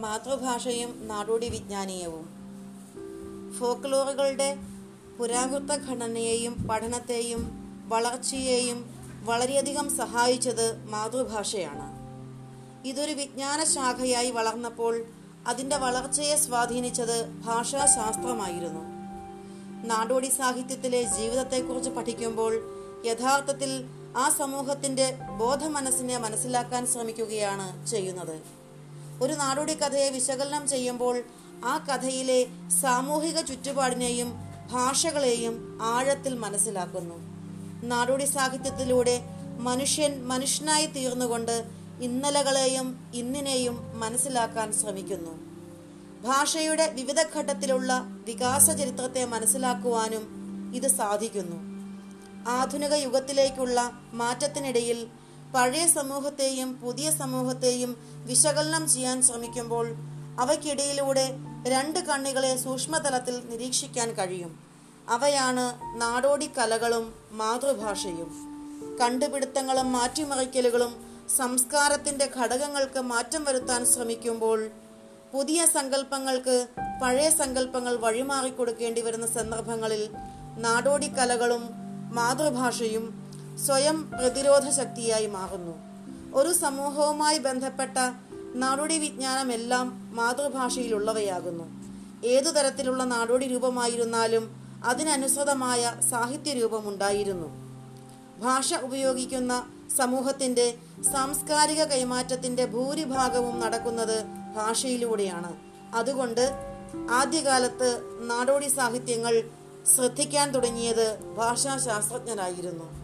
മാതൃഭാഷയും നാടോടി വിജ്ഞാനീയവും. ഫോക്ലോറുകളുടെ പുരാവൃത്ത ഘടനയെയും പഠനത്തെയും വളർച്ചയെയും വളരെയധികം സഹായിച്ചത് മാതൃഭാഷയാണ്. ഇതൊരു വിജ്ഞാന ശാഖയായി വളർന്നപ്പോൾ അതിന്റെ വളർച്ചയെ സ്വാധീനിച്ചത് ഭാഷാശാസ്ത്രമായിരുന്നു. നാടോടി സാഹിത്യത്തിലെ ജീവിതത്തെക്കുറിച്ച് പഠിക്കുമ്പോൾ യഥാർത്ഥത്തിൽ ആ സമൂഹത്തിന്റെ ബോധമനസ്സിനെ മനസ്സിലാക്കാൻ ശ്രമിക്കുകയാണ് ചെയ്യുന്നത്. ഒരു നാടോടി കഥയെ വിശകലനം ചെയ്യുമ്പോൾ ആ കഥയിലെ സാമൂഹിക ചുറ്റുപാടിനെയും ഭാഷകളെയും ആഴത്തിൽ മനസ്സിലാക്കുന്നു. നാടോടി സാഹിത്യത്തിലൂടെ മനുഷ്യൻ മനുഷ്യനായി തീർന്നുകൊണ്ട് ഇന്നലകളെയും ഇന്നിനെയും മനസ്സിലാക്കാൻ ശ്രമിക്കുന്നു. ഭാഷയുടെ വിവിധ ഘട്ടത്തിലുള്ള വികാസ ചരിത്രത്തെ മനസ്സിലാക്കുവാനും ഇത് സാധിക്കുന്നു. ആധുനിക യുഗത്തിലേക്കുള്ള മാറ്റത്തിനിടയിൽ പഴയ സമൂഹത്തെയും പുതിയ സമൂഹത്തെയും വിശകലനം ചെയ്യാൻ ശ്രമിക്കുമ്പോൾ അവയ്ക്കിടയിലൂടെ രണ്ട് കണ്ണികളെ സൂക്ഷ്മതലത്തിൽ നിരീക്ഷിക്കാൻ കഴിയും. അവയാണ് നാടോടി കലകളും മാതൃഭാഷയും. കണ്ടുപിടുത്തങ്ങളും മാറ്റിമറിക്കലുകളും സംസ്കാരത്തിന്റെ ഘടകങ്ങൾക്ക് മാറ്റം വരുത്താൻ ശ്രമിക്കുമ്പോൾ പുതിയ സങ്കല്പങ്ങൾക്ക് പഴയ സങ്കല്പങ്ങൾ വഴിമാറിക്കൊടുക്കേണ്ടി വരുന്ന സന്ദർഭങ്ങളിൽ നാടോടി കലകളും മാതൃഭാഷയും സ്വയം പ്രതിരോധ ശക്തിയായി മാറുന്നു. ഒരു സമൂഹവുമായി ബന്ധപ്പെട്ട നാടോടി വിജ്ഞാനമെല്ലാം മാതൃഭാഷയിലുള്ളവയാകുന്നു. ഏതു തരത്തിലുള്ള നാടോടി രൂപമായിരുന്നാലും അതിനനുസൃതമായ സാഹിത്യ രൂപമുണ്ടായിരുന്നു. ഭാഷ ഉപയോഗിക്കുന്ന സമൂഹത്തിന്റെ സാംസ്കാരിക കൈമാറ്റത്തിന്റെ ഭൂരിഭാഗവും നടക്കുന്നത് ഭാഷയിലൂടെയാണ്. അതുകൊണ്ട് ആദ്യകാലത്ത് നാടോടി സാഹിത്യങ്ങൾ ശ്രദ്ധിക്കാൻ തുടങ്ങിയത് ഭാഷാശാസ്ത്രജ്ഞരായിരുന്നു.